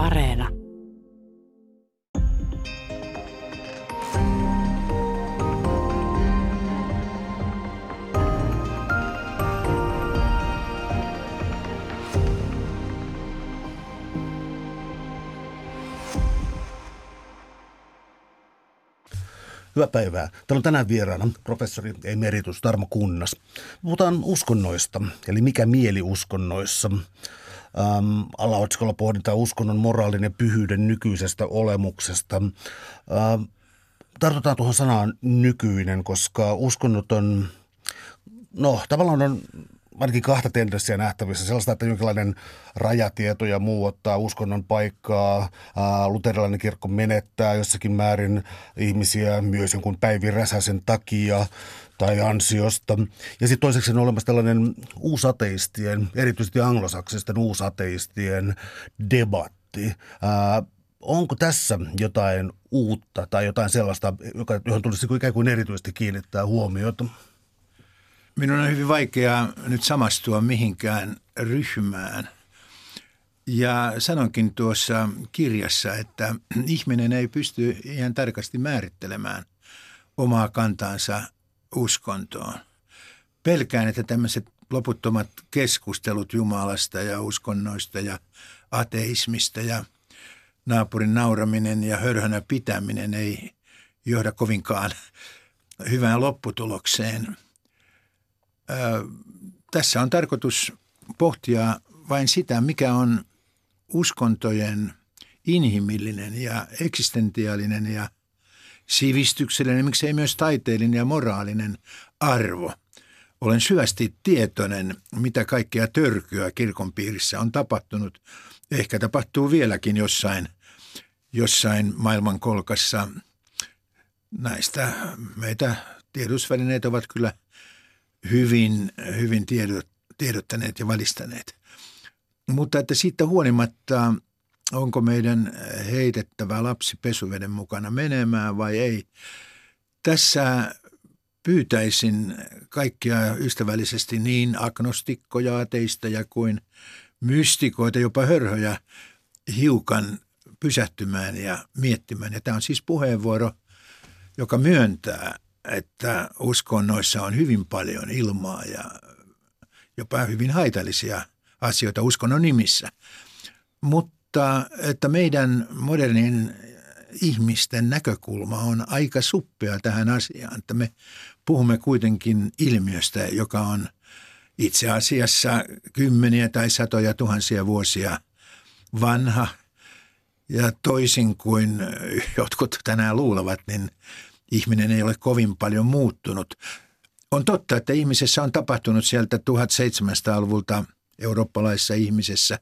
Areena. Hyvää päivää. Täällä on tänään vieraana professori emeritus Tarmo Kunnas. Puhutaan uskonnoista, eli mikä mieli uskonnoissa. Ähm, alaotsikolla pohditaan uskonnon moraalinen pyhyyden nykyisestä olemuksesta. Ähm, tartutaan tuohon sanaan nykyinen, koska uskonnot on, no tavallaan on ainakin kahta tendenssiä nähtävissä. Sellaista, että jonkinlainen rajatieto ja muu ottaa uskonnon paikkaa. Luterilainen kirkko menettää jossakin määrin ihmisiä myös jonkun Päivi Räsäsen takia tai ansiosta. Ja sitten toiseksi on olemassa tällainen uusateistien, erityisesti anglosaksisten uusateistien debatti. Ää, onko tässä jotain uutta tai jotain sellaista, johon tulisi ikään kuin erityisesti kiinnittää huomiota? Minun on hyvin vaikea nyt samastua mihinkään ryhmään. Ja sanonkin tuossa kirjassa, että ihminen ei pysty ihan tarkasti määrittelemään omaa kantaansa uskontoon. Pelkään, että tämmöiset loputtomat keskustelut Jumalasta ja uskonnoista ja ateismista ja naapurin nauraminen ja hörhönä pitäminen ei johda kovinkaan hyvään lopputulokseen – tässä on tarkoitus pohtia vain sitä, mikä on uskontojen inhimillinen ja eksistentiaalinen ja sivistyksellinen, miksei myös taiteellinen ja moraalinen arvo. Olen syvästi tietoinen, mitä kaikkea törkyä kirkon piirissä on tapahtunut. Ehkä tapahtuu vieläkin jossain, jossain maailmankolkassa. Näistä meitä tiedotusvälineet ovat kyllä – hyvin, hyvin tiedot, tiedottaneet ja valistaneet. Mutta että siitä huolimatta, onko meidän heitettävä lapsi pesuveden mukana menemään vai ei, tässä pyytäisin kaikkia ystävällisesti niin agnostikkoja, ateisteja kuin mystikoita, jopa hörhöjä hiukan pysähtymään ja miettimään. Ja tämä on siis puheenvuoro, joka myöntää, että uskonnoissa on hyvin paljon ilmaa ja jopa hyvin haitallisia asioita uskonnon nimissä. Mutta että meidän modernin ihmisten näkökulma on aika suppea tähän asiaan, että me puhumme kuitenkin ilmiöstä, joka on itse asiassa kymmeniä tai satoja tuhansia vuosia vanha. Ja toisin kuin jotkut tänään luulevat, niin ihminen ei ole kovin paljon muuttunut. On totta, että ihmisessä on tapahtunut sieltä 1700-luvulta eurooppalaisessa ihmisessä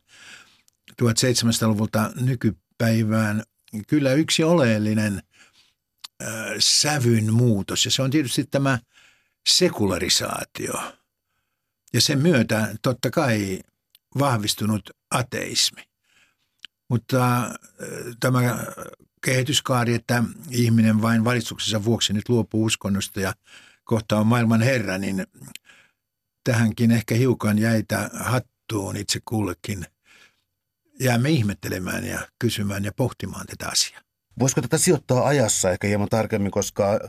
1700-luvulta nykypäivään kyllä yksi oleellinen äh, sävyn muutos ja se on tietysti tämä sekularisaatio. Ja sen myötä totta kai vahvistunut ateismi. Mutta äh, tämä kehityskaari, että ihminen vain valituksensa vuoksi nyt luopuu uskonnosta ja kohta on maailman herra, niin tähänkin ehkä hiukan jäitä hattuun itse kullekin. Jäämme ihmettelemään ja kysymään ja pohtimaan tätä asiaa. Voisiko tätä sijoittaa ajassa ehkä hieman tarkemmin, koska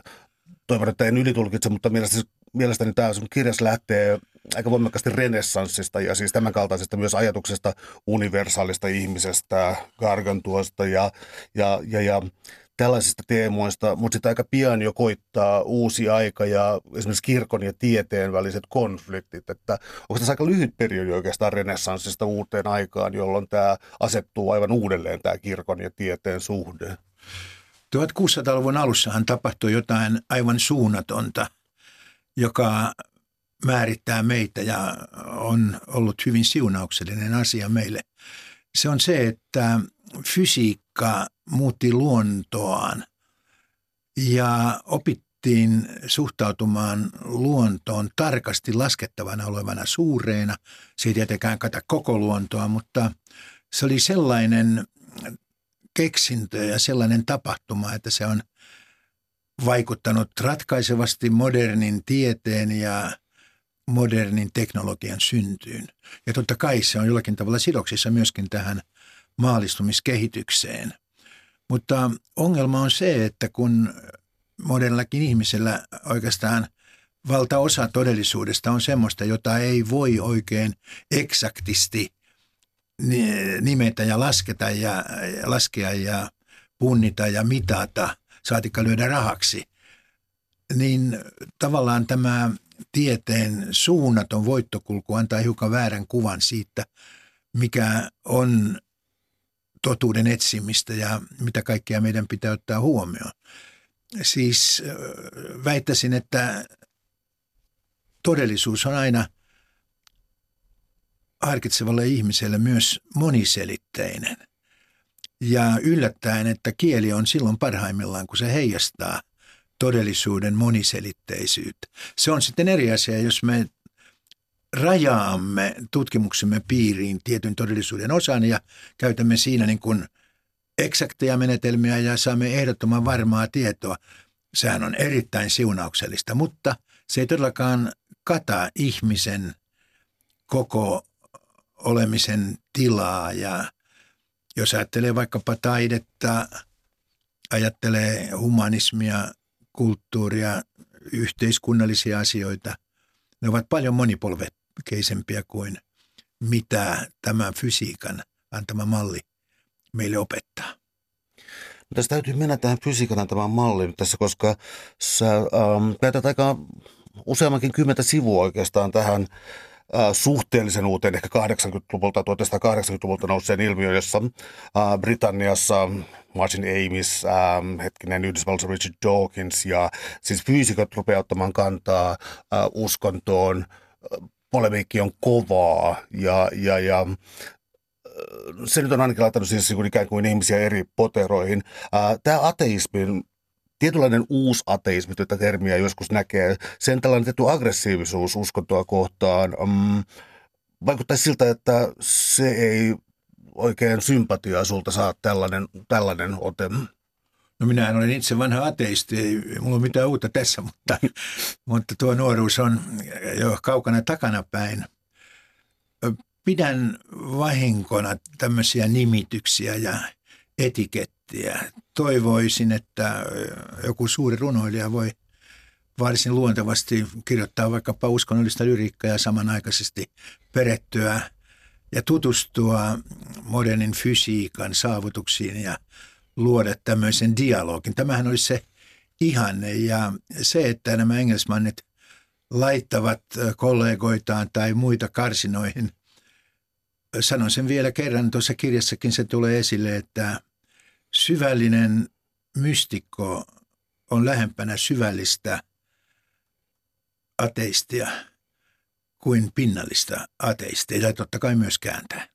toivon, että en ylitulkitse, mutta mielestäni, mielestäni tämä kirjas lähtee aika voimakkaasti renessanssista ja siis tämän kaltaisesta myös ajatuksesta universaalista ihmisestä, gargantuosta ja, ja, ja, ja tällaisista teemoista, mutta sitten aika pian jo koittaa uusi aika ja esimerkiksi kirkon ja tieteen väliset konfliktit. Että onko tässä aika lyhyt periodi oikeastaan renessanssista uuteen aikaan, jolloin tämä asettuu aivan uudelleen tämä kirkon ja tieteen suhde? 1600-luvun alussahan tapahtui jotain aivan suunnatonta, joka määrittää meitä ja on ollut hyvin siunauksellinen asia meille. Se on se, että fysiikka muutti luontoaan ja opittiin suhtautumaan luontoon tarkasti laskettavana olevana suureena. Se ei tietenkään kata koko luontoa, mutta se oli sellainen keksintö ja sellainen tapahtuma, että se on vaikuttanut ratkaisevasti modernin tieteen ja modernin teknologian syntyyn. Ja totta kai se on jollakin tavalla sidoksissa myöskin tähän maalistumiskehitykseen. Mutta ongelma on se, että kun monellakin ihmisellä oikeastaan valtaosa todellisuudesta on semmoista, jota ei voi oikein eksaktisti nimetä ja lasketa ja laskea ja punnita ja mitata, saatikka lyödä rahaksi, niin tavallaan tämä tieteen suunnaton voittokulku antaa hiukan väärän kuvan siitä, mikä on totuuden etsimistä ja mitä kaikkea meidän pitää ottaa huomioon. Siis väittäisin, että todellisuus on aina harkitsevalle ihmiselle myös moniselitteinen. Ja yllättäen, että kieli on silloin parhaimmillaan, kun se heijastaa todellisuuden moniselitteisyyttä. Se on sitten eri asia, jos me rajaamme tutkimuksemme piiriin tietyn todellisuuden osan ja käytämme siinä niin kuin eksakteja menetelmiä ja saamme ehdottoman varmaa tietoa. Sehän on erittäin siunauksellista, mutta se ei todellakaan kata ihmisen koko olemisen tilaa ja jos ajattelee vaikkapa taidetta, ajattelee humanismia, kulttuuria, yhteiskunnallisia asioita, ne ovat paljon monipolvekeisempia kuin mitä tämä fysiikan antama malli meille opettaa. No tässä täytyy mennä tähän fysiikan antamaan malliin tässä, koska sä ähm, käytät aika useammankin kymmentä sivua oikeastaan tähän äh, suhteellisen uuteen, ehkä 80-luvulta, 1980-luvulta nousseen ilmiö, jossa äh, Britanniassa Martin Amis, ähm, hetkinen Yhdysvalloissa Richard Dawkins ja siis fyysikot rupeaa ottamaan kantaa äh, uskontoon. Polemiikki on kovaa ja, ja, ja se nyt on ainakin laittanut siis ikään kuin ihmisiä eri poteroihin. Tämä ateismin tietynlainen uusi ateismi, tätä termiä joskus näkee, sen tällainen tietty aggressiivisuus uskontoa kohtaan, um, vaikuttaisi siltä, että se ei oikein sympatiaa sulta saa tällainen, tällainen ote. No minä olen itse vanha ateisti, ei mulla ole mitään uutta tässä, mutta, mutta tuo nuoruus on jo kaukana takanapäin. Pidän vahinkona tämmöisiä nimityksiä ja etikettiä. Toivoisin, että joku suuri runoilija voi varsin luontevasti kirjoittaa vaikkapa uskonnollista lyriikkaa ja samanaikaisesti perettyä ja tutustua modernin fysiikan saavutuksiin ja luoda tämmöisen dialogin. Tämähän olisi se ihanne ja se, että nämä engelsmannit laittavat kollegoitaan tai muita karsinoihin. Sanon sen vielä kerran, tuossa kirjassakin se tulee esille, että syvällinen mystikko on lähempänä syvällistä ateistia kuin pinnallista ateistia, ja totta kai myös kääntää.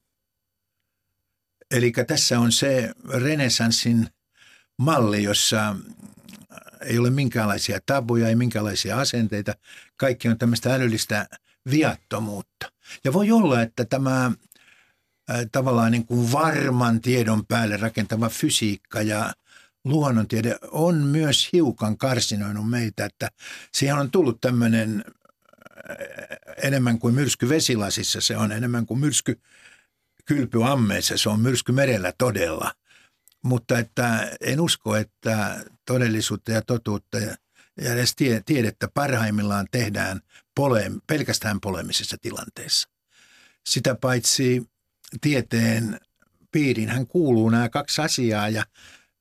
Eli tässä on se renesanssin malli, jossa ei ole minkäänlaisia tabuja, ei minkäänlaisia asenteita. Kaikki on tämmöistä älyllistä viattomuutta. Ja voi olla, että tämä tavallaan niin kuin varman tiedon päälle rakentava fysiikka ja luonnontiede on myös hiukan karsinoinut meitä, että siihen on tullut tämmöinen enemmän kuin myrsky vesilasissa, se on enemmän kuin myrsky kylpyammeessa, se on myrsky merellä todella. Mutta että en usko, että todellisuutta ja totuutta ja edes tiedettä parhaimmillaan tehdään pole, pelkästään polemisessa tilanteessa. Sitä paitsi tieteen piiriin hän kuuluu nämä kaksi asiaa ja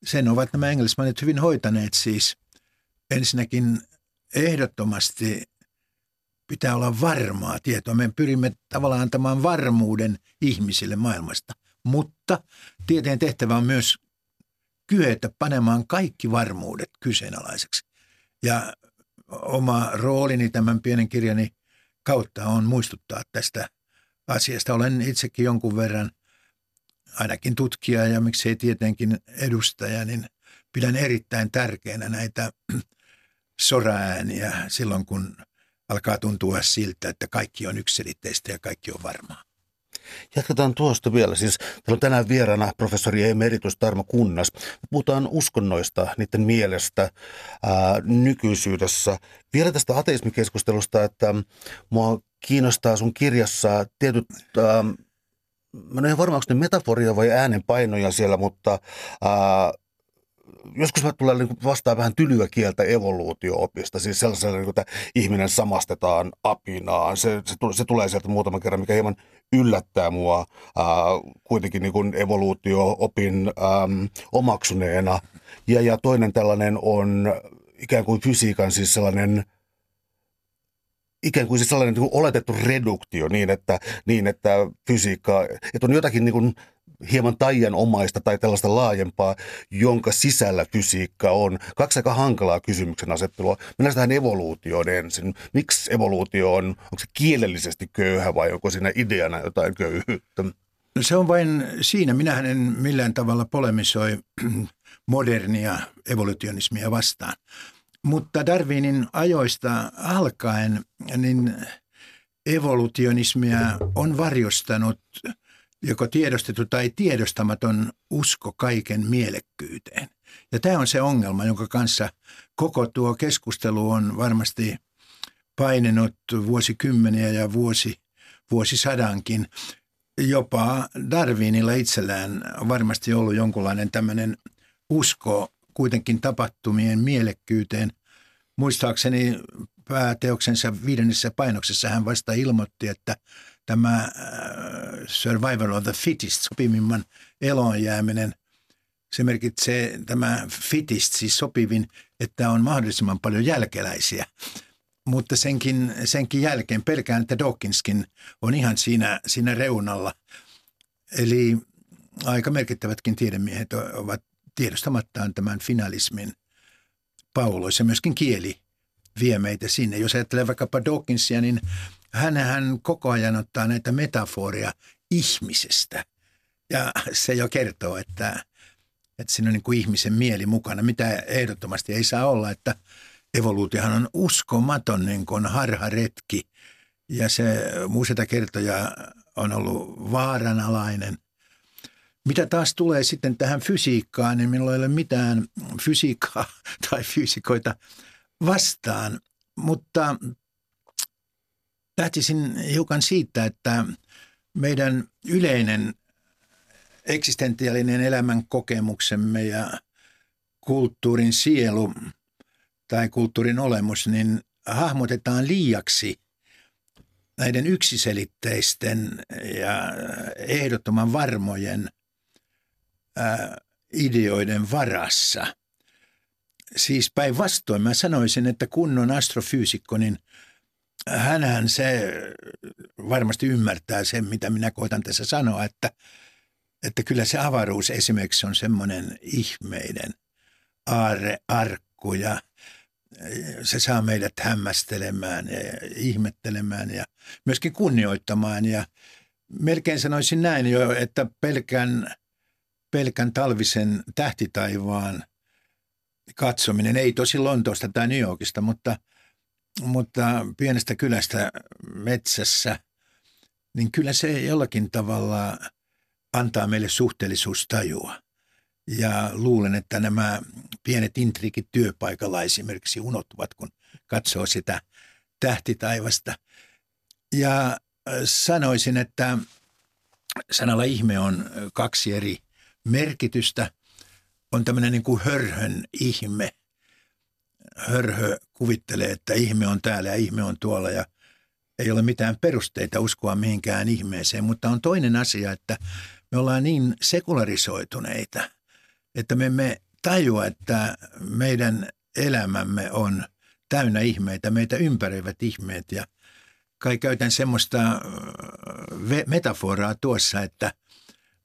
sen ovat nämä englismanit hyvin hoitaneet siis. Ensinnäkin ehdottomasti pitää olla varmaa tietoa. Me pyrimme tavallaan antamaan varmuuden ihmisille maailmasta, mutta tieteen tehtävä on myös kyetä panemaan kaikki varmuudet kyseenalaiseksi. Ja oma roolini tämän pienen kirjani kautta on muistuttaa tästä asiasta. Olen itsekin jonkun verran ainakin tutkija ja miksei tietenkin edustaja, niin pidän erittäin tärkeänä näitä soraääniä silloin, kun alkaa tuntua siltä, että kaikki on yksilitteistä ja kaikki on varmaa. Jatketaan tuosta vielä. Siis täällä on tänään vieraana professori emeritus Tarmo Kunnas. Puhutaan uskonnoista, niiden mielestä ää, nykyisyydessä. Vielä tästä ateismikeskustelusta, että mua kiinnostaa sun kirjassa tietyt ää, mä en ole varma, onko ne metaforia vai äänenpainoja siellä, mutta ää, joskus mä tulee niin vastaan vähän tylyä kieltä evoluutio-opista, siis sellaisella, niin että ihminen samastetaan apinaan. Se, se, se tulee sieltä muutaman kerran, mikä hieman yllättää mua ää, kuitenkin niin kuin evoluutio-opin äm, omaksuneena. Ja, ja toinen tällainen on ikään kuin fysiikan siis sellainen ikään kuin siis sellainen niin kuin oletettu reduktio niin, että, niin, että fysiikka, että on jotakin niin kuin hieman omaista tai tällaista laajempaa, jonka sisällä fysiikka on. Kaksi aika hankalaa kysymyksen asettelua. Mennään tähän evoluutioon ensin. Miksi evoluutio on, onko se kielellisesti köyhä vai onko siinä ideana jotain köyhyyttä? Se on vain siinä. Minähän en millään tavalla polemisoi modernia evolutionismia vastaan. Mutta Darwinin ajoista alkaen niin evolutionismia on varjostanut joko tiedostettu tai tiedostamaton usko kaiken mielekkyyteen. Ja tämä on se ongelma, jonka kanssa koko tuo keskustelu on varmasti painenut vuosikymmeniä ja vuosi, vuosisadankin. Jopa Darwinilla itsellään on varmasti ollut jonkunlainen tämmöinen usko kuitenkin tapahtumien mielekkyyteen. Muistaakseni pääteoksensa viidennessä painoksessa hän vasta ilmoitti, että tämä äh, survival of the fittest, sopimimman eloon jääminen, se merkitsee tämä fittest, siis sopivin, että on mahdollisimman paljon jälkeläisiä. Mutta senkin, senkin jälkeen pelkään, että Dawkinskin on ihan siinä, siinä reunalla. Eli aika merkittävätkin tiedemiehet ovat tiedostamattaan tämän finalismin pauloissa. Myöskin kieli vie meitä sinne. Jos ajattelee vaikkapa Dawkinsia, niin hän koko ajan ottaa näitä metaforia ihmisestä. Ja se jo kertoo, että, että siinä on niin kuin ihmisen mieli mukana, mitä ehdottomasti ei saa olla, että evoluutiohan on uskomaton niin kuin harharetki. Ja se useita kertoja on ollut vaaranalainen. Mitä taas tulee sitten tähän fysiikkaan, niin minulla ei ole mitään fysiikkaa tai fyysikoita vastaan, mutta lähtisin hiukan siitä, että meidän yleinen eksistentiaalinen elämän kokemuksemme ja kulttuurin sielu tai kulttuurin olemus, niin hahmotetaan liiaksi näiden yksiselitteisten ja ehdottoman varmojen ideoiden varassa. Siis päinvastoin mä sanoisin, että kunnon astrofyysikko, niin hänhän se varmasti ymmärtää sen, mitä minä koitan tässä sanoa, että, että kyllä se avaruus esimerkiksi on semmoinen ihmeiden aare, arkku ja se saa meidät hämmästelemään ja ihmettelemään ja myöskin kunnioittamaan. Ja melkein sanoisin näin jo, että pelkän, pelkän talvisen tähtitaivaan katsominen, ei tosi Lontoosta tai New Yorkista, mutta – mutta pienestä kylästä metsässä, niin kyllä se jollakin tavalla antaa meille suhteellisuustajua. Ja luulen, että nämä pienet intriikit työpaikalla esimerkiksi unohtuvat, kun katsoo sitä tähtitaivasta. Ja äh, sanoisin, että sanalla ihme on kaksi eri merkitystä. On tämmöinen niin kuin hörhön ihme – hörhö kuvittelee, että ihme on täällä ja ihme on tuolla ja ei ole mitään perusteita uskoa mihinkään ihmeeseen, mutta on toinen asia, että me ollaan niin sekularisoituneita, että me emme tajua, että meidän elämämme on täynnä ihmeitä, meitä ympäröivät ihmeet. Ja kai käytän semmoista metaforaa tuossa, että –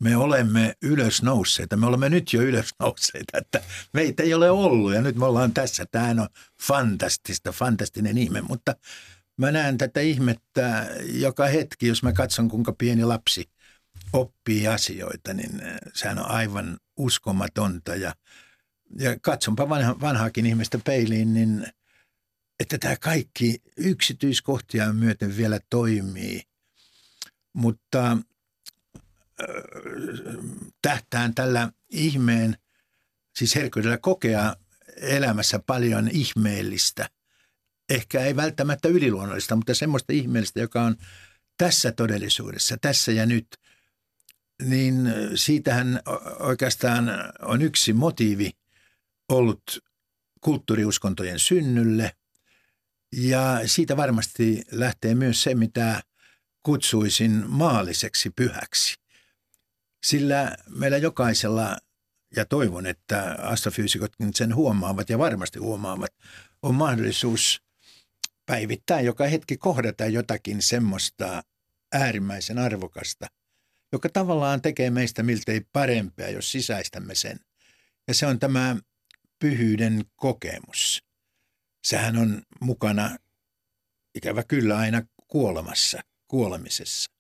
me olemme ylösnousseita. Me olemme nyt jo ylösnousseita, että meitä ei ole ollut ja nyt me ollaan tässä. Tämä on fantastista, fantastinen ihme, mutta mä näen tätä ihmettä joka hetki, jos mä katson kuinka pieni lapsi oppii asioita, niin sehän on aivan uskomatonta ja, ja katsonpa vanha, vanhaakin ihmistä peiliin, niin että tämä kaikki yksityiskohtia myöten vielä toimii. Mutta tähtään tällä ihmeen, siis herkkyydellä kokea elämässä paljon ihmeellistä. Ehkä ei välttämättä yliluonnollista, mutta semmoista ihmeellistä, joka on tässä todellisuudessa, tässä ja nyt. niin siitähän oikeastaan on yksi motiivi ollut kulttuuriuskontojen synnylle. Ja siitä varmasti lähtee myös se, mitä kutsuisin maalliseksi pyhäksi. Sillä meillä jokaisella, ja toivon, että astrofyysikotkin sen huomaavat ja varmasti huomaavat, on mahdollisuus päivittäin joka hetki kohdata jotakin semmoista äärimmäisen arvokasta, joka tavallaan tekee meistä miltei parempia, jos sisäistämme sen. Ja se on tämä pyhyyden kokemus. Sehän on mukana ikävä kyllä aina kuolemassa, kuolemisessa.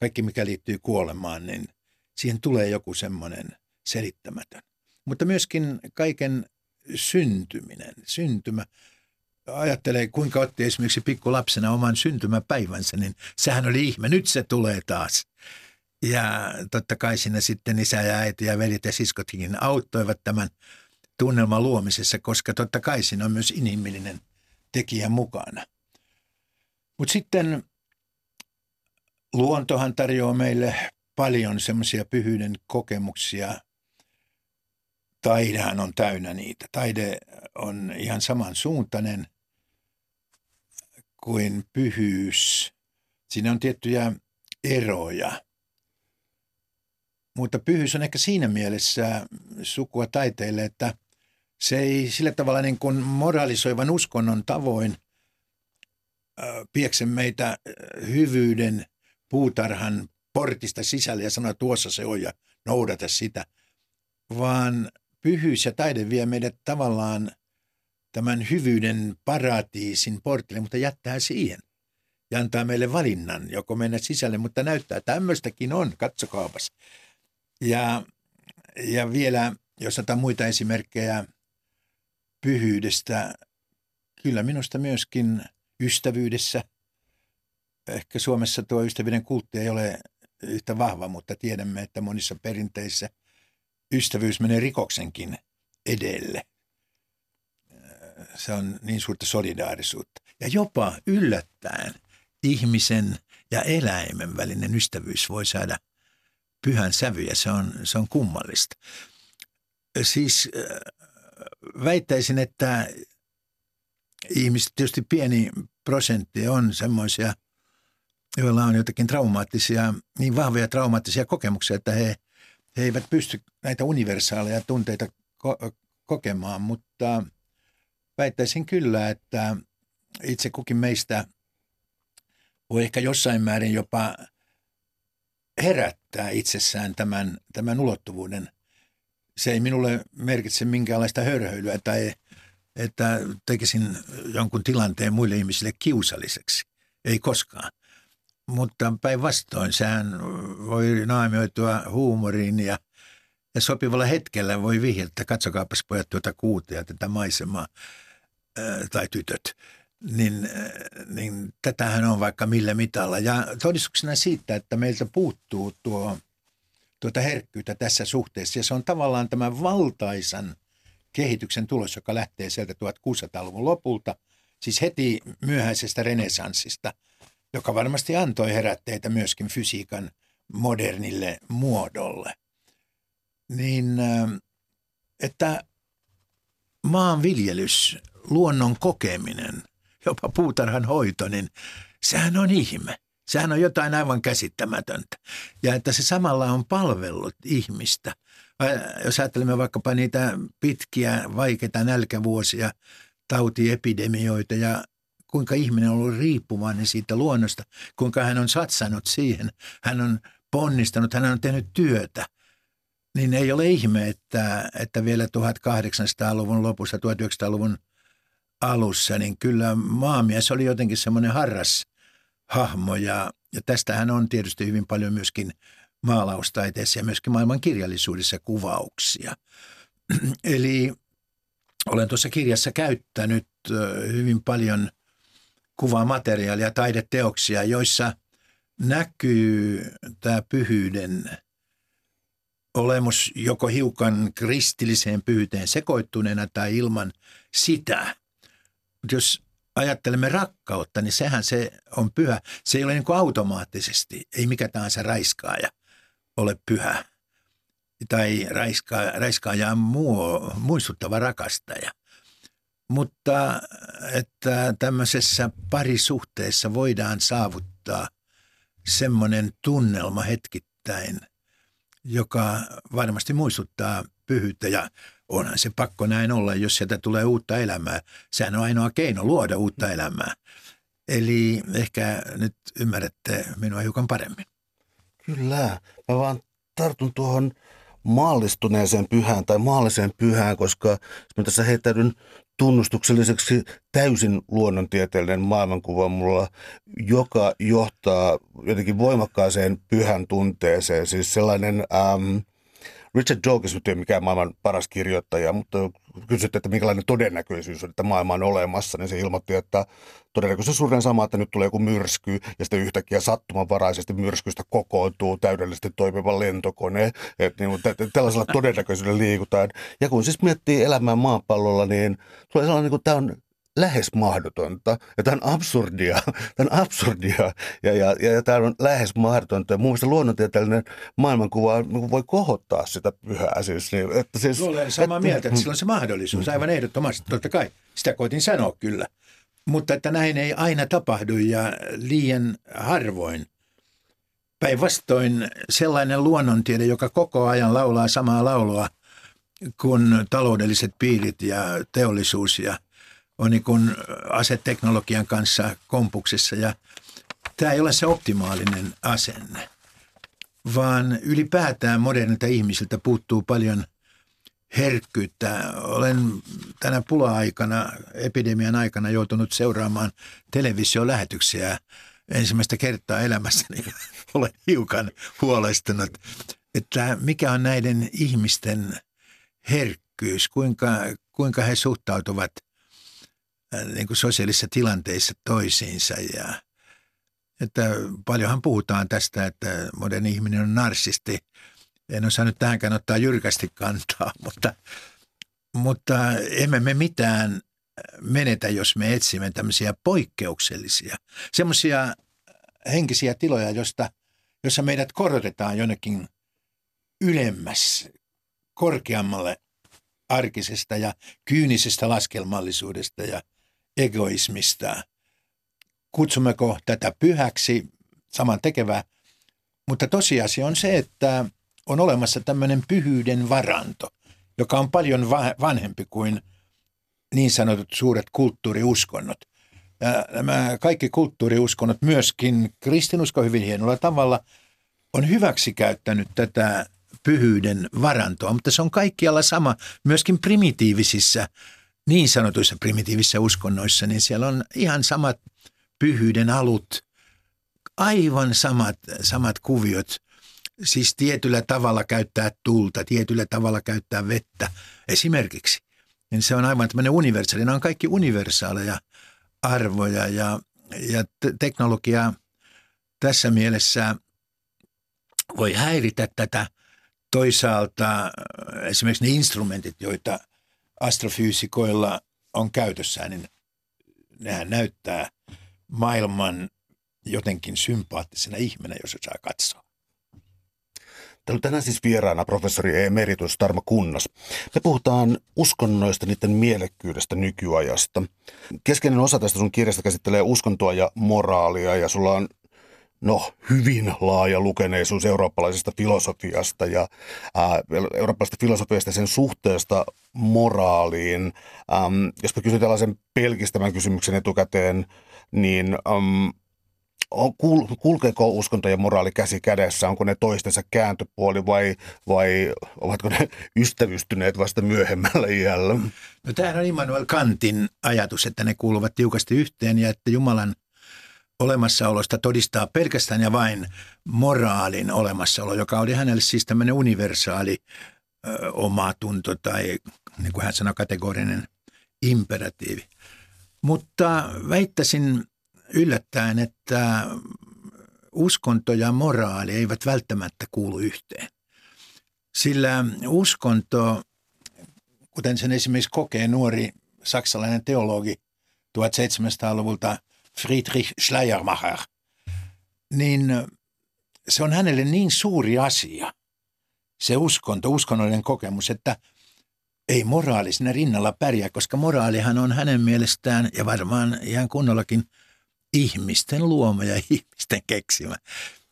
Kaikki mikä liittyy kuolemaan, niin siihen tulee joku semmoinen selittämätön. Mutta myöskin kaiken syntyminen, syntymä. Ajattelee, kuinka otti esimerkiksi pikkulapsena oman syntymäpäivänsä, niin sehän oli ihme. Nyt se tulee taas. Ja totta kai siinä sitten isä ja äiti ja veljet ja siskotkin auttoivat tämän tunnelman luomisessa, koska totta kai siinä on myös inhimillinen tekijä mukana. Mutta sitten luontohan tarjoaa meille paljon semmoisia pyhyyden kokemuksia. Taidehan on täynnä niitä. Taide on ihan samansuuntainen kuin pyhyys. Siinä on tiettyjä eroja. Mutta pyhyys on ehkä siinä mielessä sukua taiteille, että se ei sillä tavalla niin kuin moralisoivan uskonnon tavoin piekse meitä hyvyyden puutarhan portista sisälle ja sanoa, tuossa se on ja noudata sitä, vaan pyhyys ja taide vie meidät tavallaan tämän hyvyyden paratiisin portille, mutta jättää siihen ja antaa meille valinnan, joko mennä sisälle, mutta näyttää, että tämmöistäkin on, katsokaapas. Ja, ja vielä, jos otan muita esimerkkejä pyhyydestä, kyllä minusta myöskin ystävyydessä. Ehkä Suomessa tuo ystävyyden kultti ei ole yhtä vahva, mutta tiedämme, että monissa perinteissä ystävyys menee rikoksenkin edelle. Se on niin suurta solidaarisuutta. Ja jopa yllättäen ihmisen ja eläimen välinen ystävyys voi saada pyhän sävyjä. Se on, se on kummallista. Siis äh, väittäisin, että ihmiset, tietysti pieni prosentti on semmoisia, joilla on jotakin traumaattisia, niin vahvoja traumaattisia kokemuksia, että he, he eivät pysty näitä universaaleja tunteita ko- kokemaan, mutta väittäisin kyllä, että itse kukin meistä voi ehkä jossain määrin jopa herättää itsessään tämän, tämän ulottuvuuden – se ei minulle merkitse minkäänlaista hörhöilyä tai että tekisin jonkun tilanteen muille ihmisille kiusalliseksi. Ei koskaan. Mutta päinvastoin sehän voi naamioitua huumoriin ja, ja sopivalla hetkellä voi vihjata, että katsokaapas pojat tuota kuutea, tätä maisemaa ää, tai tytöt. Niin, niin tätähän on vaikka millä mitalla. Ja todistuksena siitä, että meiltä puuttuu tuo – tuota herkkyyttä tässä suhteessa. Ja se on tavallaan tämä valtaisan kehityksen tulos, joka lähtee sieltä 1600-luvun lopulta, siis heti myöhäisestä renesanssista, joka varmasti antoi herätteitä myöskin fysiikan modernille muodolle. Niin, äh, että maanviljelys, luonnon kokeminen, jopa puutarhan hoito, niin sehän on ihme. Sehän on jotain aivan käsittämätöntä. Ja että se samalla on palvellut ihmistä. Jos ajattelemme vaikkapa niitä pitkiä, vaikeita nälkävuosia, tautiepidemioita ja kuinka ihminen on ollut riippuvainen siitä luonnosta, kuinka hän on satsannut siihen, hän on ponnistanut, hän on tehnyt työtä, niin ei ole ihme, että, että vielä 1800-luvun lopussa, 1900-luvun alussa, niin kyllä maamies oli jotenkin semmoinen harras hahmo ja, ja tästähän on tietysti hyvin paljon myöskin maalaustaiteessa ja myöskin maailman kirjallisuudessa kuvauksia. Eli olen tuossa kirjassa käyttänyt hyvin paljon kuvamateriaalia, taideteoksia, joissa näkyy tämä pyhyyden olemus joko hiukan kristilliseen pyhyyteen sekoittuneena tai ilman sitä. Mutta jos ajattelemme rakkautta, niin sehän se on pyhä. Se ei ole niin kuin automaattisesti, ei mikä tahansa raiskaaja, ole pyhä tai raiska, raiskaaja muu, muistuttava rakastaja. Mutta että tämmöisessä parisuhteessa voidaan saavuttaa semmoinen tunnelma hetkittäin, joka varmasti muistuttaa pyhyyttä ja onhan se pakko näin olla, jos sieltä tulee uutta elämää. Sehän on ainoa keino luoda uutta elämää. Eli ehkä nyt ymmärrätte minua hiukan paremmin. Kyllä. Mä vaan tartun tuohon maallistuneeseen pyhään tai maalliseen pyhään, koska mä tässä heittäydyn tunnustukselliseksi täysin luonnontieteellinen maailmankuva mulla, joka johtaa jotenkin voimakkaaseen pyhän tunteeseen. Siis sellainen ähm, Richard Dawkins nyt ei ole mikään maailman paras kirjoittaja, mutta kysytte, että minkälainen todennäköisyys on, että maailma on olemassa, niin se ilmoitti, että todennäköisyys on suurin sama, että nyt tulee joku myrsky ja sitten yhtäkkiä sattumanvaraisesti myrskystä kokoontuu täydellisesti toimiva lentokone. Että niin, tällaisella todennäköisyydellä liikutaan. Ja kun siis miettii elämää maapallolla, niin tulee sellainen, niin kuin, tämä on lähes mahdotonta. Ja tämä on absurdia. Tämä on absurdia ja, ja, ja, ja tämä on lähes mahdotonta. Ja mun mielestä luonnontieteellinen maailmankuva niin voi kohottaa sitä pyhää. Siis, niin, että siis, Olen samaa että, mieltä, että sillä on se mahdollisuus. Aivan ehdottomasti, totta kai. Sitä koitin sanoa kyllä. Mutta että näin ei aina tapahdu ja liian harvoin. Päinvastoin sellainen luonnontiede, joka koko ajan laulaa samaa laulua kuin taloudelliset piirit ja teollisuus ja – on niin kuin aseteknologian kanssa kompuksessa ja tämä ei ole se optimaalinen asenne, vaan ylipäätään modernilta ihmisiltä puuttuu paljon herkkyyttä. Olen tänä pula-aikana, epidemian aikana joutunut seuraamaan televisiolähetyksiä ensimmäistä kertaa elämässäni. Olen hiukan huolestunut, että mikä on näiden ihmisten herkkyys, kuinka, kuinka he suhtautuvat – niin kuin sosiaalisissa tilanteissa toisiinsa. Ja, että paljonhan puhutaan tästä, että moderni ihminen on narsisti. En osaa nyt tähänkään ottaa jyrkästi kantaa, mutta, mutta emme me mitään menetä, jos me etsimme tämmöisiä poikkeuksellisia, semmoisia henkisiä tiloja, josta, jossa meidät korotetaan jonnekin ylemmäs, korkeammalle arkisesta ja kyynisestä laskelmallisuudesta ja egoismista. Kutsummeko tätä pyhäksi, saman tekevää, mutta tosiasia on se, että on olemassa tämmöinen pyhyyden varanto, joka on paljon vanhempi kuin niin sanotut suuret kulttuuriuskonnot. Ja nämä kaikki kulttuuriuskonnot, myöskin kristinusko hyvin hienolla tavalla, on hyväksi käyttänyt tätä pyhyyden varantoa, mutta se on kaikkialla sama, myöskin primitiivisissä niin sanotuissa primitiivisissä uskonnoissa, niin siellä on ihan samat pyhyyden alut, aivan samat, samat kuviot. Siis tietyllä tavalla käyttää tulta, tietyllä tavalla käyttää vettä esimerkiksi. Niin se on aivan tämmöinen universaali. Nämä on kaikki universaaleja arvoja ja, ja teknologia tässä mielessä voi häiritä tätä. Toisaalta esimerkiksi ne instrumentit, joita – astrofyysikoilla on käytössään, niin nehän näyttää maailman jotenkin sympaattisena ihmenä, jos saa katsoa. Täällä on tänään siis vieraana professori emeritus Tarmo Kunnas. Me puhutaan uskonnoista, niiden mielekkyydestä nykyajasta. Keskeinen osa tästä sun kirjasta käsittelee uskontoa ja moraalia ja sulla on no, hyvin laaja lukeneisuus eurooppalaisesta filosofiasta ja ää, eurooppalaisesta filosofiasta ja sen suhteesta moraaliin. Ähm, jos mä kysyn tällaisen pelkistämän kysymyksen etukäteen, niin ähm, kul, kulkeeko uskonto ja moraali käsi kädessä? Onko ne toistensa kääntöpuoli vai, vai ovatko ne ystävystyneet vasta myöhemmällä iällä? No tämähän on Immanuel Kantin ajatus, että ne kuuluvat tiukasti yhteen ja että Jumalan olemassaolosta todistaa pelkästään ja vain moraalin olemassaolo, joka oli hänelle siis tämmöinen universaali ö, omatunto tai niin kuin hän sanoi, kategorinen imperatiivi. Mutta väittäisin yllättäen, että uskonto ja moraali eivät välttämättä kuulu yhteen. Sillä uskonto, kuten sen esimerkiksi kokee nuori saksalainen teologi 1700-luvulta Friedrich Schleiermacher, niin se on hänelle niin suuri asia, se uskonto, uskonnollinen kokemus, että ei moraali siinä rinnalla pärjää, koska moraalihan on hänen mielestään, ja varmaan ihan kunnollakin, ihmisten luoma ja ihmisten keksimä.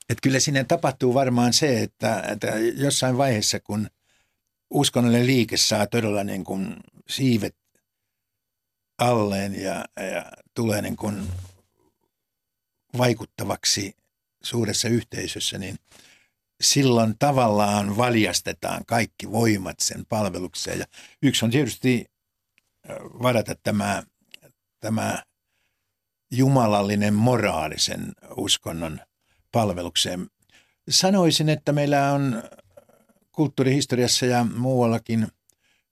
Että kyllä sinne tapahtuu varmaan se, että, että jossain vaiheessa, kun uskonnollinen liike saa todella niin kuin siivet alleen ja, ja tulee niin kuin vaikuttavaksi suuressa yhteisössä, niin silloin tavallaan valjastetaan kaikki voimat sen palvelukseen. Ja yksi on tietysti varata tämä, tämä jumalallinen moraalisen uskonnon palvelukseen. Sanoisin, että meillä on kulttuurihistoriassa ja muuallakin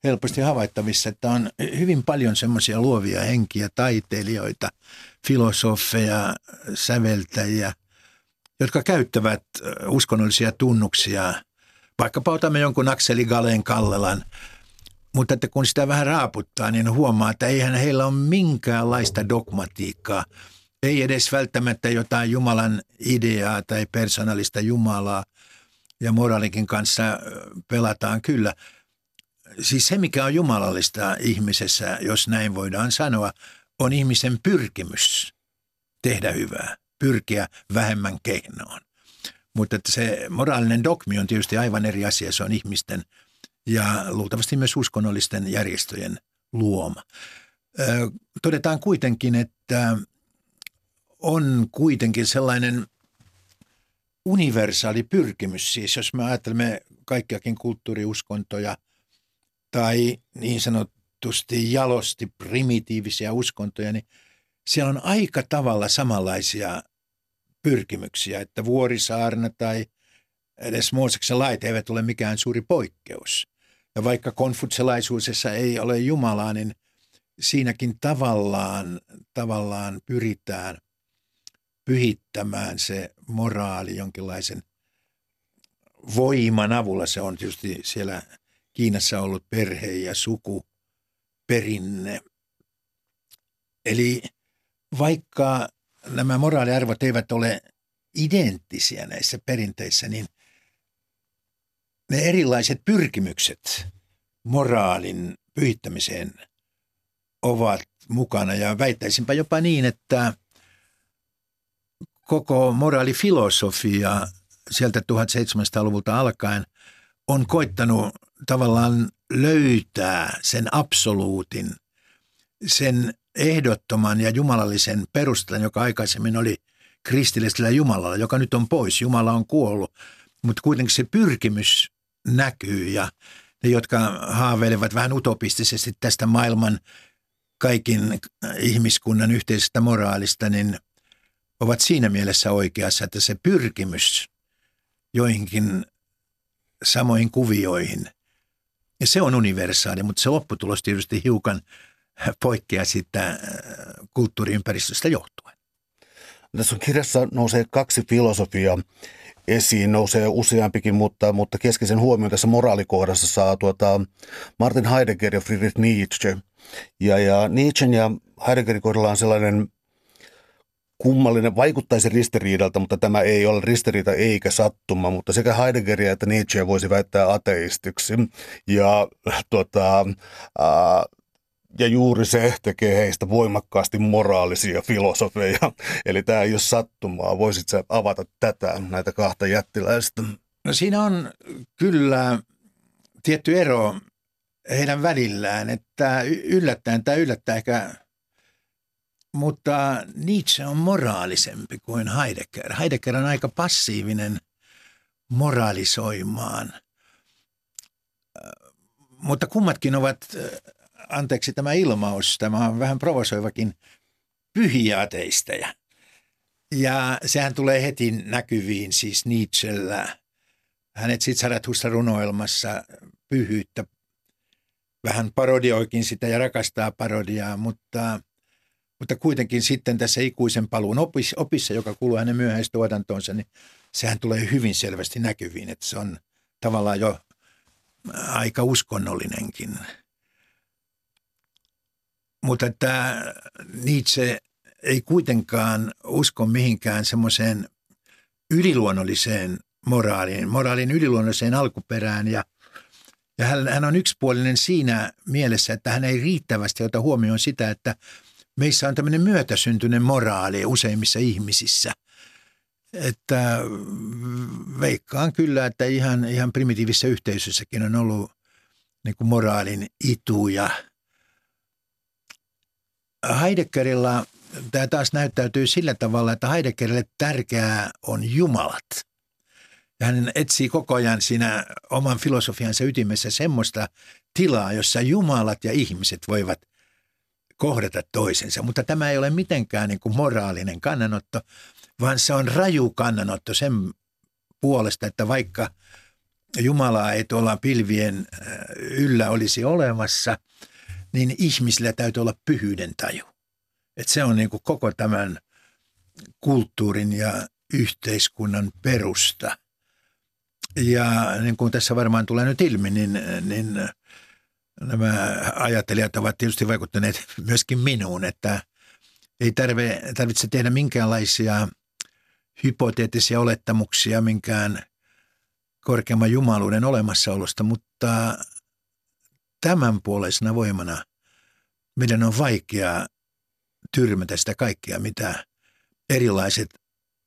helposti havaittavissa, että on hyvin paljon semmoisia luovia henkiä, taiteilijoita, filosofeja, säveltäjiä, jotka käyttävät uskonnollisia tunnuksia. Vaikkapa otamme jonkun Akseli Galen Kallelan, mutta että kun sitä vähän raaputtaa, niin huomaa, että eihän heillä ole minkäänlaista dogmatiikkaa. Ei edes välttämättä jotain Jumalan ideaa tai persoonallista Jumalaa. Ja moraalikin kanssa pelataan kyllä. Siis se, mikä on jumalallista ihmisessä, jos näin voidaan sanoa, on ihmisen pyrkimys tehdä hyvää, pyrkiä vähemmän kehnoon. Mutta että se moraalinen dogmi on tietysti aivan eri asia. Se on ihmisten ja luultavasti myös uskonnollisten järjestöjen luoma. Todetaan kuitenkin, että on kuitenkin sellainen universaali pyrkimys, siis jos me ajattelemme kaikkiakin kulttuuriuskontoja tai niin sanotusti jalosti primitiivisiä uskontoja, niin siellä on aika tavalla samanlaisia pyrkimyksiä, että Vuorisaarna tai edes Mooseksen lait eivät ole mikään suuri poikkeus. Ja vaikka konfutselaisuudessa ei ole Jumalaa, niin siinäkin tavallaan, tavallaan pyritään pyhittämään se moraali jonkinlaisen voiman avulla. Se on tietysti siellä Kiinassa ollut perhe ja suku perinne. Eli vaikka nämä moraaliarvot eivät ole identtisiä näissä perinteissä, niin ne erilaiset pyrkimykset moraalin pyhittämiseen ovat mukana. Ja väittäisinpä jopa niin, että koko moraalifilosofia sieltä 1700-luvulta alkaen on koittanut tavallaan löytää sen absoluutin, sen ehdottoman ja jumalallisen perustan, joka aikaisemmin oli kristillisellä Jumalalla, joka nyt on pois. Jumala on kuollut, mutta kuitenkin se pyrkimys näkyy ja ne, jotka haaveilevat vähän utopistisesti tästä maailman kaikin ihmiskunnan yhteisestä moraalista, niin ovat siinä mielessä oikeassa, että se pyrkimys joihinkin samoihin kuvioihin, ja se on universaali, mutta se lopputulos tietysti hiukan poikkeaa siitä äh, kulttuuriympäristöstä johtuen. Tässä on kirjassa nousee kaksi filosofiaa esiin, nousee useampikin, mutta, mutta keskeisen huomioon tässä moraalikohdassa saa tuota Martin Heidegger ja Friedrich Nietzsche. Ja, ja Nietzschen ja Heideggerin kohdalla on sellainen kummallinen, vaikuttaisi ristiriidalta, mutta tämä ei ole ristiriita eikä sattuma, mutta sekä Heideggeria että Nietzsche voisi väittää ateistiksi. Ja tuota, ää, ja juuri se tekee heistä voimakkaasti moraalisia filosofeja. Eli tämä ei ole sattumaa. Voisit sä avata tätä, näitä kahta jättiläistä? No siinä on kyllä tietty ero heidän välillään, että yllättäen tai yllättäen ehkä, mutta Nietzsche on moraalisempi kuin Heidegger. Heidegger on aika passiivinen moraalisoimaan, mutta kummatkin ovat anteeksi tämä ilmaus, tämä on vähän provosoivakin, pyhiä ateisteja. Ja sehän tulee heti näkyviin siis Nietzschellä. Hänet sitten Sarathusta runoilmassa pyhyyttä vähän parodioikin sitä ja rakastaa parodiaa, mutta, mutta kuitenkin sitten tässä ikuisen paluun opissa, opissa joka kuuluu hänen myöhäistuotantoonsa, niin sehän tulee hyvin selvästi näkyviin, että se on tavallaan jo aika uskonnollinenkin mutta että Nietzsche ei kuitenkaan usko mihinkään semmoiseen yliluonnolliseen moraaliin, moraalin yliluonnolliseen alkuperään ja, ja hän, hän on yksipuolinen siinä mielessä, että hän ei riittävästi ota huomioon sitä, että meissä on tämmöinen myötäsyntyinen moraali useimmissa ihmisissä. Että veikkaan kyllä, että ihan, ihan primitiivisessä yhteisössäkin on ollut niin kuin moraalin ituja. Heideggerilla tämä taas näyttäytyy sillä tavalla, että Heideggerille tärkeää on Jumalat. Ja hän etsii koko ajan siinä oman filosofiansa ytimessä semmoista tilaa, jossa Jumalat ja ihmiset voivat kohdata toisensa. Mutta tämä ei ole mitenkään niin kuin moraalinen kannanotto, vaan se on raju kannanotto sen puolesta, että vaikka Jumalaa ei tuolla pilvien äh, yllä olisi olemassa, niin ihmisillä täytyy olla pyhyyden taju. Et se on niin kuin koko tämän kulttuurin ja yhteiskunnan perusta. Ja niin kuin tässä varmaan tulee nyt ilmi, niin, niin nämä ajattelijat ovat tietysti vaikuttaneet myöskin minuun, että ei tarve, tarvitse tehdä minkäänlaisia hypoteettisia olettamuksia minkään korkeamman jumaluuden olemassaolosta, mutta tämän puoleisena voimana meidän on vaikea tyrmätä sitä kaikkea, mitä erilaiset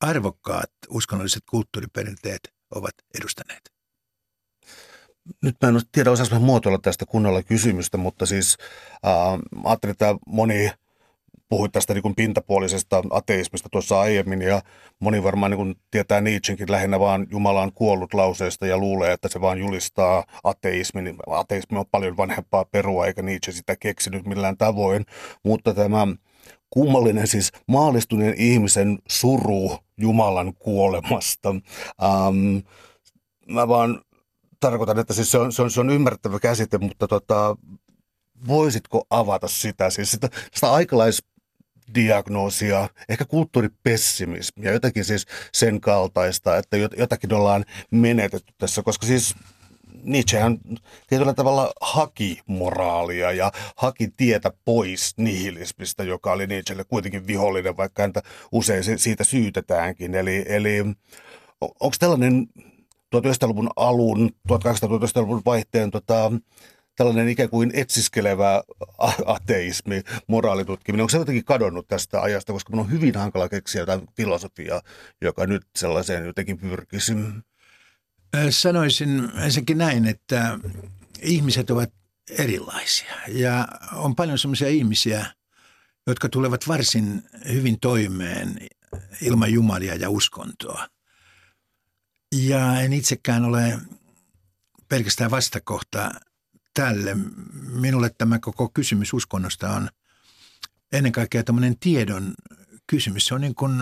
arvokkaat uskonnolliset kulttuuriperinteet ovat edustaneet. Nyt mä en tiedä, osaanko muotoilla tästä kunnolla kysymystä, mutta siis äh, ajattelin, että moni puhuit tästä niin kuin pintapuolisesta ateismista tuossa aiemmin ja moni varmaan niin kuin tietää Nietzschenkin lähinnä vaan Jumala on kuollut lauseesta ja luulee, että se vaan julistaa ateismin. Ateismi on paljon vanhempaa perua eikä Nietzsche sitä keksinyt millään tavoin, mutta tämä kummallinen siis maallistuneen ihmisen suru Jumalan kuolemasta. Ähm, mä vaan tarkoitan, että siis se on, se on, se on ymmärrettävä käsite, mutta tota, voisitko avata sitä, siis sitä, sitä aikalais diagnoosia, ehkä kulttuuripessimismi ja jotakin siis sen kaltaista, että jotakin ollaan menetetty tässä, koska siis Nietzschehän tietyllä tavalla haki moraalia ja haki tietä pois nihilismistä, joka oli Nietzschelle kuitenkin vihollinen, vaikka häntä usein siitä syytetäänkin. Eli, eli onko tällainen 1900-luvun alun, 1800-luvun vaihteen tota, tällainen ikään kuin etsiskelevä ateismi, moraalitutkiminen, onko se jotenkin kadonnut tästä ajasta, koska minun on hyvin hankala keksiä jotain filosofiaa, joka nyt sellaiseen jotenkin pyrkisi. Sanoisin ensinnäkin näin, että ihmiset ovat erilaisia ja on paljon sellaisia ihmisiä, jotka tulevat varsin hyvin toimeen ilman Jumalia ja uskontoa. Ja en itsekään ole pelkästään vastakohta tälle. Minulle tämä koko kysymys uskonnosta on ennen kaikkea tämmöinen tiedon kysymys. Se on niin kuin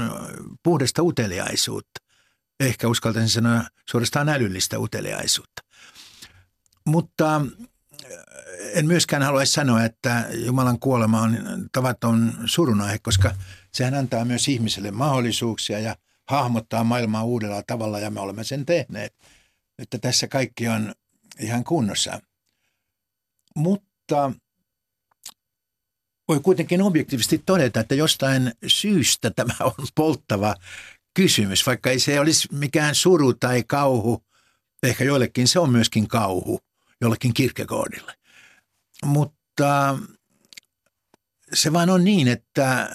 puhdasta uteliaisuutta. Ehkä uskaltaisin sanoa suorastaan älyllistä uteliaisuutta. Mutta en myöskään haluaisi sanoa, että Jumalan kuolema on tavaton surunaihe, koska sehän antaa myös ihmiselle mahdollisuuksia ja hahmottaa maailmaa uudella tavalla ja me olemme sen tehneet. Että tässä kaikki on ihan kunnossa. Mutta voi kuitenkin objektiivisesti todeta, että jostain syystä tämä on polttava kysymys, vaikka ei se olisi mikään suru tai kauhu. Ehkä joillekin se on myöskin kauhu, jollekin kirkekoodille. Mutta se vaan on niin, että,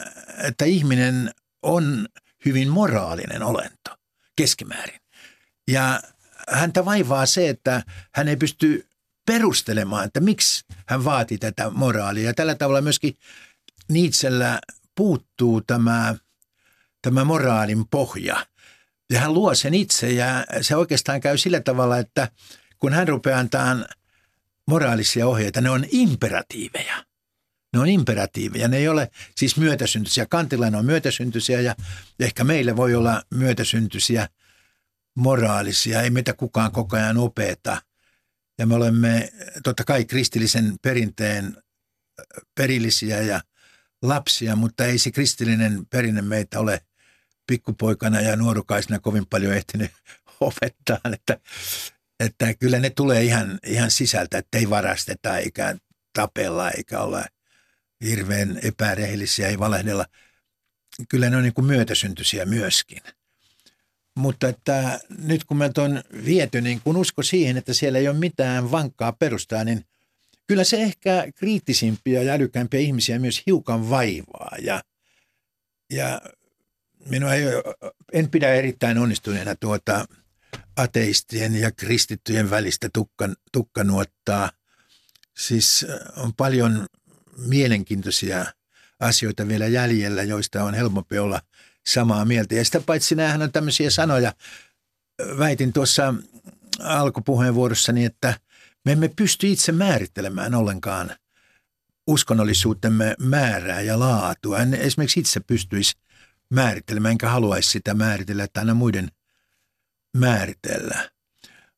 että ihminen on hyvin moraalinen olento keskimäärin. Ja häntä vaivaa se, että hän ei pysty perustelemaan, että miksi hän vaati tätä moraalia. Ja tällä tavalla myöskin Nietzschellä puuttuu tämä, tämä moraalin pohja. Ja hän luo sen itse ja se oikeastaan käy sillä tavalla, että kun hän rupeaa antaa moraalisia ohjeita, ne on imperatiiveja. Ne on imperatiiveja, ne ei ole siis myötäsyntyisiä. Kantilla ne on myötäsyntyisiä ja ehkä meille voi olla myötäsyntyisiä moraalisia. Ei meitä kukaan koko ajan opeta – ja me olemme totta kai kristillisen perinteen perillisiä ja lapsia, mutta ei se kristillinen perinne meitä ole pikkupoikana ja nuorukaisena kovin paljon ehtinyt opettaa, että, että kyllä ne tulee ihan, ihan sisältä, että ei varasteta eikä tapella eikä olla hirveän epärehellisiä, ei valehdella. Kyllä ne on niin kuin myötäsyntyisiä myöskin. Mutta että nyt kun meiltä on viety, niin kun usko siihen, että siellä ei ole mitään vankkaa perustaa, niin kyllä se ehkä kriittisimpiä ja älykämpiä ihmisiä myös hiukan vaivaa. Ja, ja minua ei, en pidä erittäin onnistuneena tuota ateistien ja kristittyjen välistä tukkan, tukkanuottaa. Siis on paljon mielenkiintoisia asioita vielä jäljellä, joista on helpompi olla samaa mieltä. Ja sitä paitsi näähän on tämmöisiä sanoja, väitin tuossa alkupuheenvuorossani, että me emme pysty itse määrittelemään ollenkaan uskonnollisuutemme määrää ja laatua. En esimerkiksi itse pystyisi määrittelemään, enkä haluaisi sitä määritellä, että aina muiden määritellä.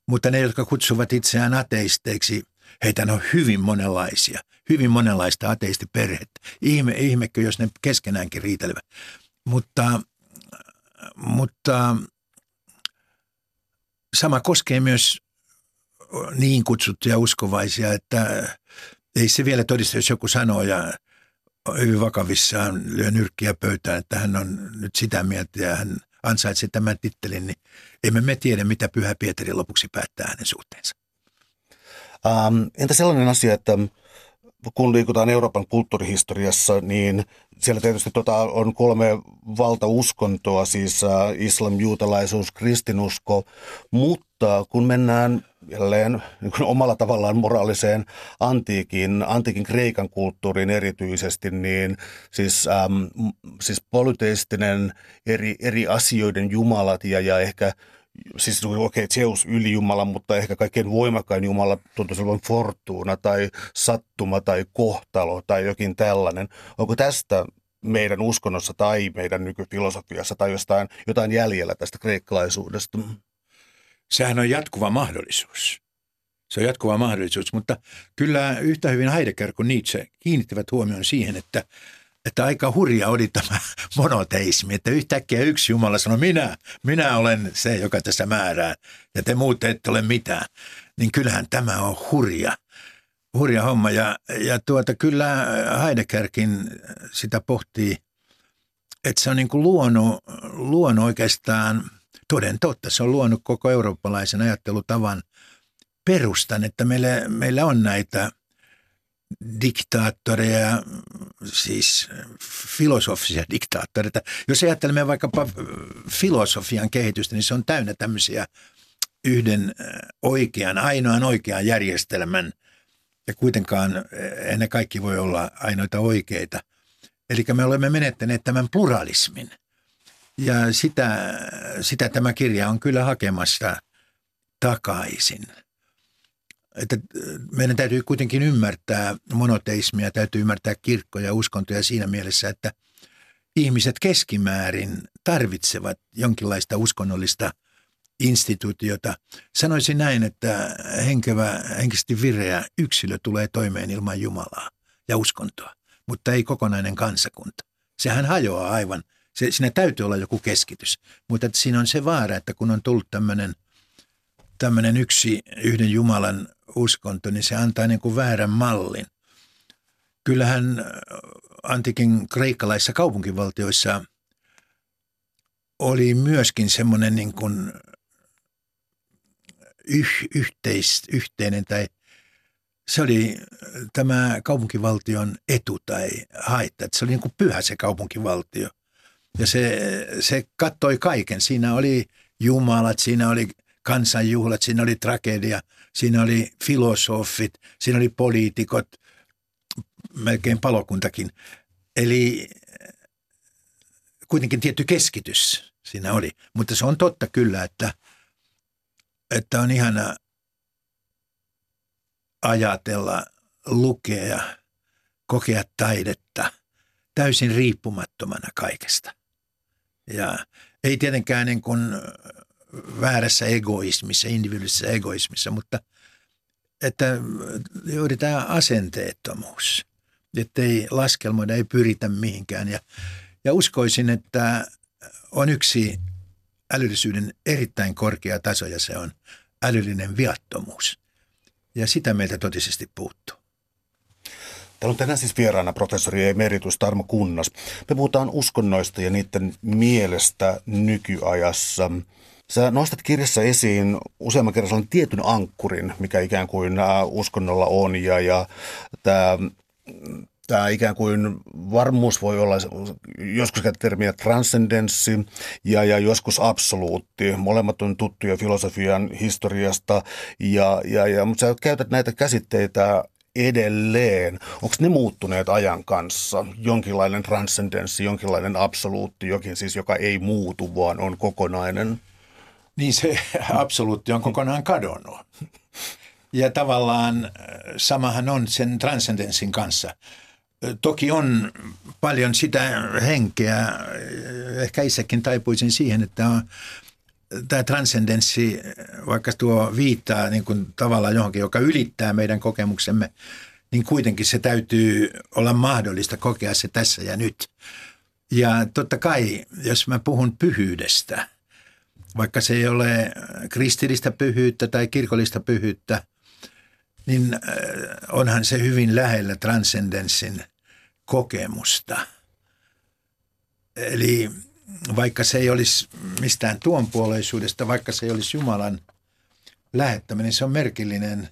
Mutta ne, jotka kutsuvat itseään ateisteiksi, heitä on hyvin monenlaisia, hyvin monenlaista ateistiperhettä. Ihme, ihmekö, jos ne keskenäänkin riitelevät. Mutta, mutta sama koskee myös niin kutsuttuja uskovaisia, että ei se vielä todista, jos joku sanoo ja hyvin vakavissaan lyö nyrkkiä pöytään, että hän on nyt sitä mieltä ja hän ansaitsee tämän tittelin, niin emme me tiedä, mitä Pyhä Pietari lopuksi päättää hänen suhteensa. Ähm, entä sellainen asia, että kun liikutaan Euroopan kulttuurihistoriassa, niin siellä tietysti tota on kolme valtauskontoa, siis äh, islam, juutalaisuus, kristinusko, mutta kun mennään jälleen niin kuin omalla tavallaan moraaliseen antiikin, antiikin Kreikan kulttuuriin erityisesti, niin siis, äm, siis polyteistinen eri, eri asioiden jumalat ja, ja ehkä siis okei, okay, Zeus ylijumala, mutta ehkä kaikkein voimakkain jumala tuntuisi olevan fortuuna tai sattuma tai kohtalo tai jokin tällainen. Onko tästä meidän uskonnossa tai meidän nykyfilosofiassa tai jostain, jotain jäljellä tästä kreikkalaisuudesta? Sehän on jatkuva mahdollisuus. Se on jatkuva mahdollisuus, mutta kyllä yhtä hyvin Heidegger kuin Nietzsche kiinnittivät huomioon siihen, että että aika hurja oli tämä monoteismi, että yhtäkkiä yksi Jumala sanoi, minä, minä olen se, joka tässä määrää, ja te muut ette ole mitään. Niin kyllähän tämä on hurja, hurja homma. Ja, ja tuota, kyllä Heideggerkin sitä pohtii, että se on niin kuin luonut, luonut oikeastaan, toden totta, se on luonut koko eurooppalaisen ajattelutavan perustan, että meillä, meillä on näitä – diktaattoreja, siis filosofisia diktaattoreita. Jos ajattelemme vaikkapa filosofian kehitystä, niin se on täynnä tämmöisiä yhden oikean, ainoan oikean järjestelmän, ja kuitenkaan en ne kaikki voi olla ainoita oikeita. Eli me olemme menettäneet tämän pluralismin. Ja sitä, sitä tämä kirja on kyllä hakemassa takaisin että äh, meidän täytyy kuitenkin ymmärtää monoteismia, täytyy ymmärtää kirkkoja ja uskontoja siinä mielessä, että ihmiset keskimäärin tarvitsevat jonkinlaista uskonnollista instituutiota. Sanoisin näin, että henkevä, henkisesti vireä yksilö tulee toimeen ilman Jumalaa ja uskontoa, mutta ei kokonainen kansakunta. Sehän hajoaa aivan. Se, siinä täytyy olla joku keskitys, mutta siinä on se vaara, että kun on tullut tämmöinen yksi yhden Jumalan uskonto, niin se antaa niin kuin väärän mallin. Kyllähän äh, antiikin kreikkalaisissa kaupunkivaltioissa oli myöskin semmoinen niin kuin yh, yhteis, yhteinen tai se oli tämä kaupunkivaltion etu tai haitta. Että se oli niin kuin pyhä se kaupunkivaltio. Ja se, se kattoi kaiken. Siinä oli jumalat, siinä oli kansanjuhlat, siinä oli tragedia, siinä oli filosofit, siinä oli poliitikot, melkein palokuntakin. Eli kuitenkin tietty keskitys siinä oli. Mutta se on totta kyllä, että, että on ihana ajatella, lukea, kokea taidetta täysin riippumattomana kaikesta. Ja ei tietenkään niin kuin väärässä egoismissa, individuaalisessa egoismissa, mutta että juuri tämä asenteettomuus, että ei laskelmoida, ei pyritä mihinkään. Ja, ja uskoisin, että on yksi älyllisyyden erittäin korkea taso ja se on älyllinen viattomuus. Ja sitä meiltä totisesti puuttuu. Täällä on tänään siis vieraana professori emeritus Tarmo Kunnas. Me puhutaan uskonnoista ja niiden mielestä nykyajassa. Sä nostat kirjassa esiin useamman kerran sellainen tietyn ankkurin, mikä ikään kuin uskonnolla on ja, ja tämä tämä ikään kuin varmuus voi olla, joskus termiä transcendenssi ja, ja joskus absoluutti. Molemmat on tuttuja filosofian historiasta, ja, ja, ja, mutta sä käytät näitä käsitteitä edelleen. Onko ne muuttuneet ajan kanssa? Jonkinlainen transcendenssi, jonkinlainen absoluutti, jokin siis, joka ei muutu, vaan on kokonainen? Niin se absoluutti on kokonaan kadonnut. Ja tavallaan samahan on sen transcendenssin kanssa. Toki on paljon sitä henkeä, ehkä itsekin taipuisin siihen, että on, tämä transcendenssi, vaikka tuo viittaa niin kuin tavallaan johonkin, joka ylittää meidän kokemuksemme, niin kuitenkin se täytyy olla mahdollista kokea se tässä ja nyt. Ja totta kai, jos mä puhun pyhyydestä, vaikka se ei ole kristillistä pyhyyttä tai kirkollista pyhyyttä – niin äh, onhan se hyvin lähellä transcendenssin kokemusta. Eli vaikka se ei olisi mistään tuonpuoleisuudesta, vaikka se ei olisi Jumalan lähettäminen, se on merkillinen,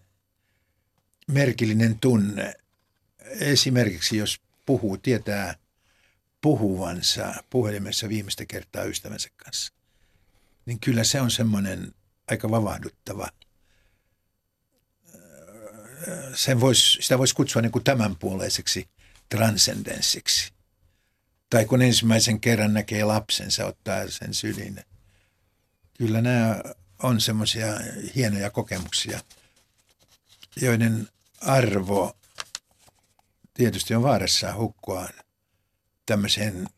merkillinen tunne. Esimerkiksi jos puhuu, tietää puhuvansa puhelimessa viimeistä kertaa ystävänsä kanssa, niin kyllä se on semmoinen aika vavahduttava – sen vois, sitä voisi kutsua niin kuin tämänpuoleiseksi transcendenssiksi. Tai kun ensimmäisen kerran näkee lapsensa ottaa sen syliin. Kyllä nämä on semmoisia hienoja kokemuksia, joiden arvo tietysti on vaarassa hukkua tämmöiseen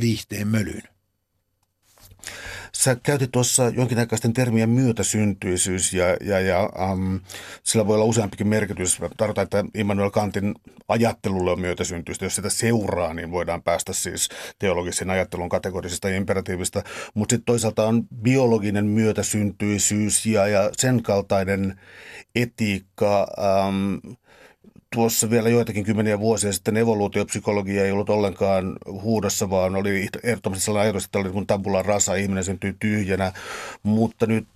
viihteen mölyyn. Sä käytit tuossa jonkinnäköisten termien myötäsyntyisyys ja, ja, ja um, sillä voi olla useampikin merkitys. Tarkoitan, että Immanuel Kantin ajattelulle on myötäsyntyistä. Jos sitä seuraa, niin voidaan päästä siis teologisen ajattelun kategorisesta ja imperatiivista. Mutta sitten toisaalta on biologinen myötäsyntyisyys ja, ja sen kaltainen etiikka. Um, tuossa vielä joitakin kymmeniä vuosia sitten evoluutiopsykologia ei ollut ollenkaan huudossa, vaan oli ehdottomasti sellainen ajatus, että oli kuin tabula rasa, ihminen syntyy tyhjänä, mutta nyt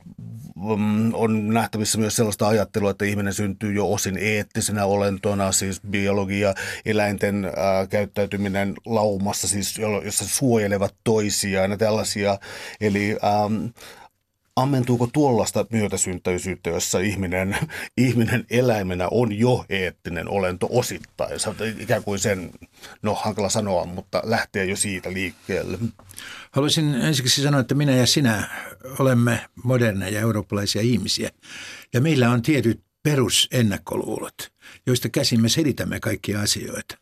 mm, on nähtävissä myös sellaista ajattelua, että ihminen syntyy jo osin eettisenä olentona, siis biologia, eläinten käyttäytyminen laumassa, siis jossa suojelevat toisiaan ja tällaisia. Eli ähm, ammentuuko tuollaista myötäsyntäisyyttä, jossa ihminen, ihminen eläimenä on jo eettinen olento osittain? Sä ikään kuin sen, no hankala sanoa, mutta lähtee jo siitä liikkeelle. Haluaisin ensiksi sanoa, että minä ja sinä olemme moderneja eurooppalaisia ihmisiä. Ja meillä on tietyt perusennakkoluulot, joista käsin me selitämme kaikkia asioita.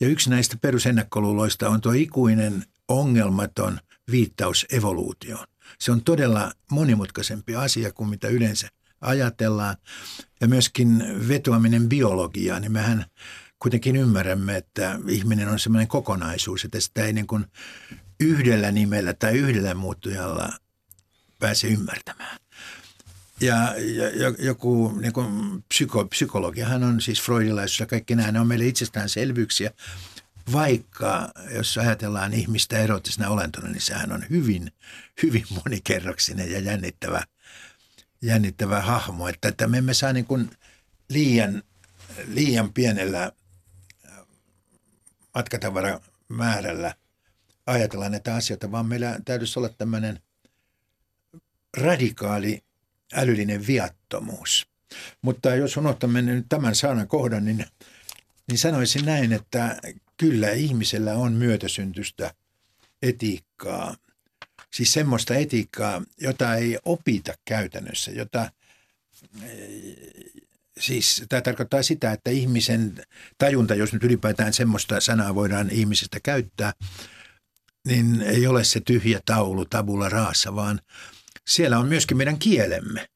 Ja yksi näistä perusennakkoluuloista on tuo ikuinen ongelmaton viittaus evoluutioon. Se on todella monimutkaisempi asia kuin mitä yleensä ajatellaan. Ja myöskin vetoaminen biologiaan, niin mehän kuitenkin ymmärrämme, että ihminen on semmoinen kokonaisuus, että sitä ei niin kuin yhdellä nimellä tai yhdellä muuttujalla pääse ymmärtämään. Ja, ja joku niin kuin psyko, psykologiahan on siis freudilaisuus ja kaikki nämä, ne on meille itsestäänselvyyksiä, vaikka jos ajatellaan ihmistä erottisena olentona, niin sehän on hyvin, hyvin monikerroksinen ja jännittävä, jännittävä hahmo. Että, että me emme saa niin kuin liian, liian pienellä matkatavaramäärällä ajatella näitä asioita, vaan meillä täytyisi olla tämmöinen radikaali älyllinen viattomuus. Mutta jos unohtamme nyt tämän sanan kohdan, niin, niin sanoisin näin, että kyllä ihmisellä on myötäsyntystä etiikkaa. Siis semmoista etiikkaa, jota ei opita käytännössä, jota siis tämä tarkoittaa sitä, että ihmisen tajunta, jos nyt ylipäätään semmoista sanaa voidaan ihmisestä käyttää, niin ei ole se tyhjä taulu tabula raassa, vaan siellä on myöskin meidän kielemme.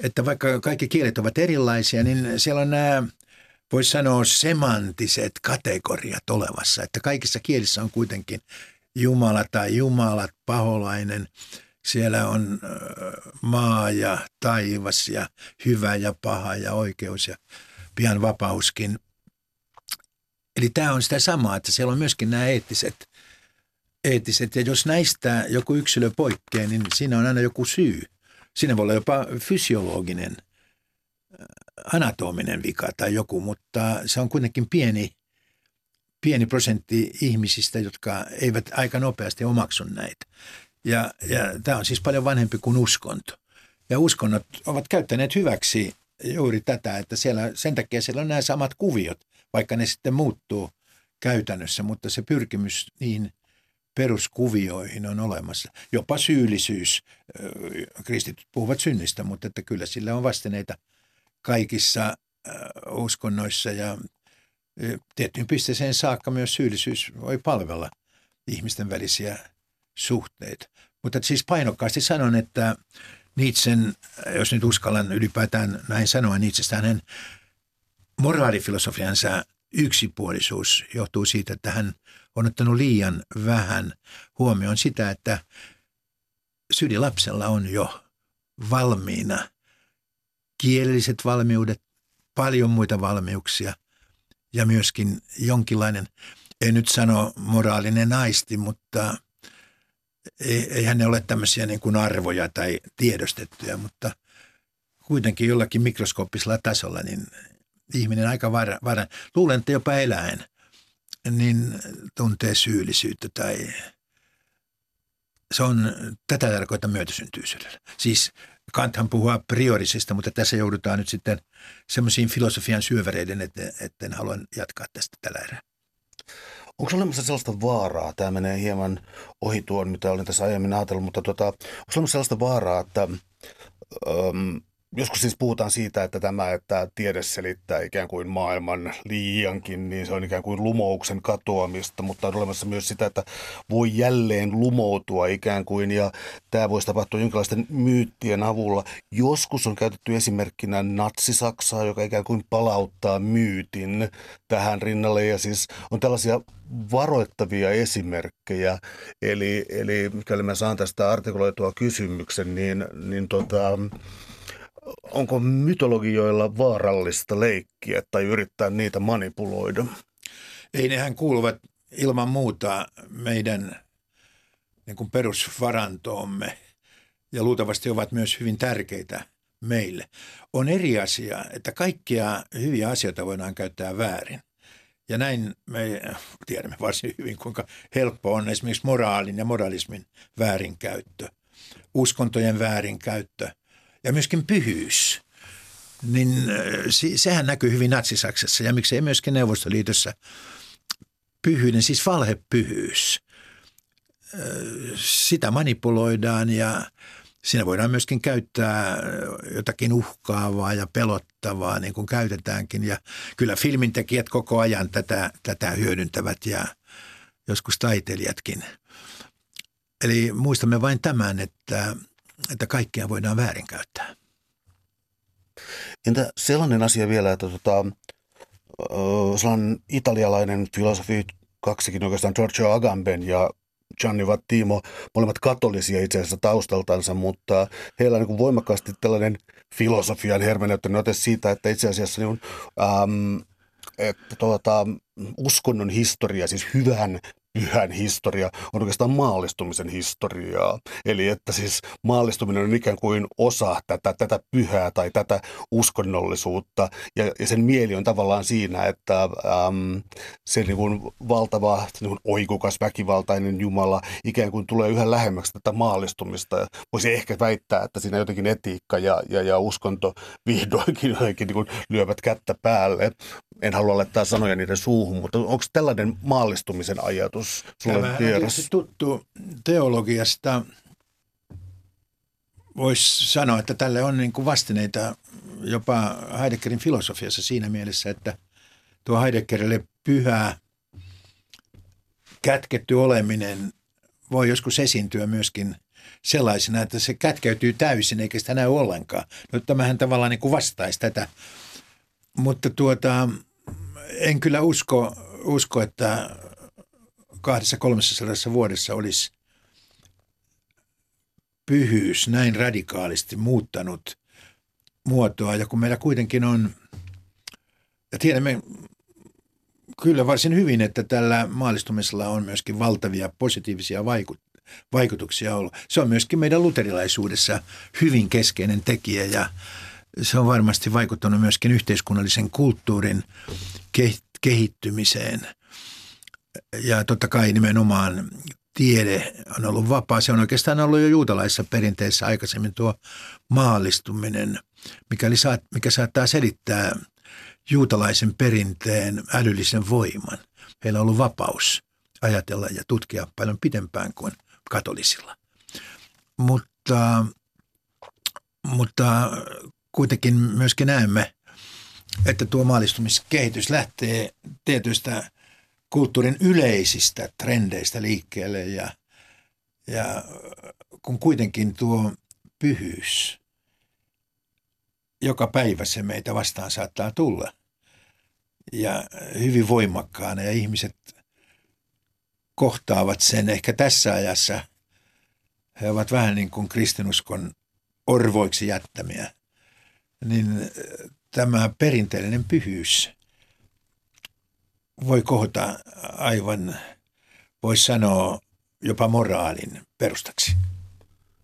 Että vaikka kaikki kielet ovat erilaisia, niin siellä on nämä voisi sanoa semantiset kategoriat olevassa, että kaikissa kielissä on kuitenkin Jumala tai Jumalat, paholainen, siellä on maa ja taivas ja hyvä ja paha ja oikeus ja pian vapauskin. Eli tämä on sitä samaa, että siellä on myöskin nämä eettiset, eettiset. Ja jos näistä joku yksilö poikkeaa, niin siinä on aina joku syy. Siinä voi olla jopa fysiologinen, anatominen vika tai joku, mutta se on kuitenkin pieni, pieni prosentti ihmisistä, jotka eivät aika nopeasti omaksu näitä. Ja, ja tämä on siis paljon vanhempi kuin uskonto. Ja uskonnot ovat käyttäneet hyväksi juuri tätä, että siellä, sen takia siellä on nämä samat kuviot, vaikka ne sitten muuttuu käytännössä, mutta se pyrkimys niihin peruskuvioihin on olemassa. Jopa syyllisyys, kristityt puhuvat synnistä, mutta että kyllä sillä on vastineita kaikissa uskonnoissa ja tiettyyn pisteeseen saakka myös syyllisyys voi palvella ihmisten välisiä suhteita. Mutta siis painokkaasti sanon, että Nietzschen, jos nyt uskallan ylipäätään näin sanoa Nietzschestä, hänen moraalifilosofiansa yksipuolisuus johtuu siitä, että hän on ottanut liian vähän huomioon sitä, että sydilapsella on jo valmiina kielelliset valmiudet, paljon muita valmiuksia ja myöskin jonkinlainen, en nyt sano moraalinen aisti, mutta – eihän ne ole tämmöisiä niin kuin arvoja tai tiedostettuja, mutta kuitenkin jollakin mikroskooppisella tasolla, niin ihminen aika varan, varan luulen, että jopa eläin, niin tuntee syyllisyyttä tai se on, tätä tarkoittaa myötäsyntyisyydellä. Siis Kanthan puhuu priorisista, mutta tässä joudutaan nyt sitten semmoisiin filosofian syövereiden, että, että en halua jatkaa tästä tällä erää. Onko olemassa sellaista vaaraa, tämä menee hieman ohi tuon, mitä olin tässä aiemmin ajatellut, mutta tota, onko olemassa sellaista vaaraa, että joskus siis puhutaan siitä, että tämä, että tiede selittää ikään kuin maailman liiankin, niin se on ikään kuin lumouksen katoamista, mutta on olemassa myös sitä, että voi jälleen lumoutua ikään kuin, ja tämä voisi tapahtua jonkinlaisten myyttien avulla. Joskus on käytetty esimerkkinä natsisaksaa, joka ikään kuin palauttaa myytin tähän rinnalle, ja siis on tällaisia varoittavia esimerkkejä. Eli, eli mikäli mä saan tästä artikuloitua kysymyksen, niin, niin tota, onko mytologioilla vaarallista leikkiä tai yrittää niitä manipuloida? Ei, nehän kuuluvat ilman muuta meidän niin kuin perusvarantoomme ja luultavasti ovat myös hyvin tärkeitä meille. On eri asia, että kaikkia hyviä asioita voidaan käyttää väärin. Ja näin me tiedämme varsin hyvin, kuinka helppo on esimerkiksi moraalin ja moralismin väärinkäyttö, uskontojen väärinkäyttö ja myöskin pyhyys. Niin sehän näkyy hyvin Natsi-Saksassa ja miksei myöskin Neuvostoliitossa pyhyyden, siis valhepyhyys. Sitä manipuloidaan ja Siinä voidaan myöskin käyttää jotakin uhkaavaa ja pelottavaa, niin kuin käytetäänkin. Ja kyllä filmintekijät koko ajan tätä, tätä hyödyntävät ja joskus taiteilijatkin. Eli muistamme vain tämän, että, että kaikkea voidaan väärinkäyttää. Entä sellainen asia vielä, että tota, sellainen italialainen filosofi, kaksikin oikeastaan Giorgio Agamben ja Gianni Vattimo, molemmat katolisia itse asiassa taustaltansa, mutta heillä on niin voimakkaasti tällainen filosofian hermeneyttänyt ote siitä, että itse asiassa niin, ähm, että tuota, uskonnon historia, siis hyvän pyhän historia on oikeastaan maallistumisen historiaa. Eli että siis maallistuminen on ikään kuin osa tätä, tätä pyhää tai tätä uskonnollisuutta. Ja, ja sen mieli on tavallaan siinä, että äm, se niin kuin valtava niin kuin oikukas väkivaltainen Jumala ikään kuin tulee yhä lähemmäksi tätä maallistumista. Voisi ehkä väittää, että siinä jotenkin etiikka ja, ja, ja uskonto vihdoinkin jotenkin niin kuin lyövät kättä päälle. En halua laittaa sanoja niiden suuhun, mutta onko tällainen maallistumisen ajatus ajatus sulle vieras? tuttu teologiasta. Voisi sanoa, että tälle on niin kuin vastineita jopa Heideggerin filosofiassa siinä mielessä, että tuo Heideggerille pyhä kätketty oleminen voi joskus esiintyä myöskin sellaisena, että se kätkeytyy täysin eikä sitä näy ollenkaan. No tämähän tavallaan niin kuin vastaisi tätä. Mutta tuota, en kyllä usko, usko että kahdessa kolmessa vuodessa olisi pyhyys näin radikaalisti muuttanut muotoa. Ja kun meillä kuitenkin on ja tiedämme kyllä varsin hyvin, että tällä maallistumisella on myöskin valtavia positiivisia vaikutuksia ollut. Se on myöskin meidän luterilaisuudessa hyvin keskeinen tekijä ja se on varmasti vaikuttanut myöskin yhteiskunnallisen kulttuurin kehittymiseen. Ja totta kai nimenomaan tiede on ollut vapaa. Se on oikeastaan ollut jo juutalaisessa perinteessä aikaisemmin tuo maallistuminen, mikäli saat, mikä saattaa selittää juutalaisen perinteen älyllisen voiman. Heillä on ollut vapaus ajatella ja tutkia paljon pidempään kuin katolisilla. Mutta, mutta kuitenkin myöskin näemme, että tuo maallistumiskehitys lähtee tietyistä kulttuurin yleisistä trendeistä liikkeelle ja, ja kun kuitenkin tuo pyhyys, joka päivä se meitä vastaan saattaa tulla ja hyvin voimakkaana ja ihmiset kohtaavat sen ehkä tässä ajassa. He ovat vähän niin kuin kristinuskon orvoiksi jättämiä. Niin tämä perinteellinen pyhyys voi kohota aivan, voisi sanoa, jopa moraalin perustaksi.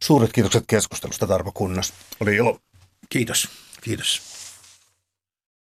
Suuret kiitokset keskustelusta, Tarvo Kunnas. Oli ilo. Kiitos. Kiitos.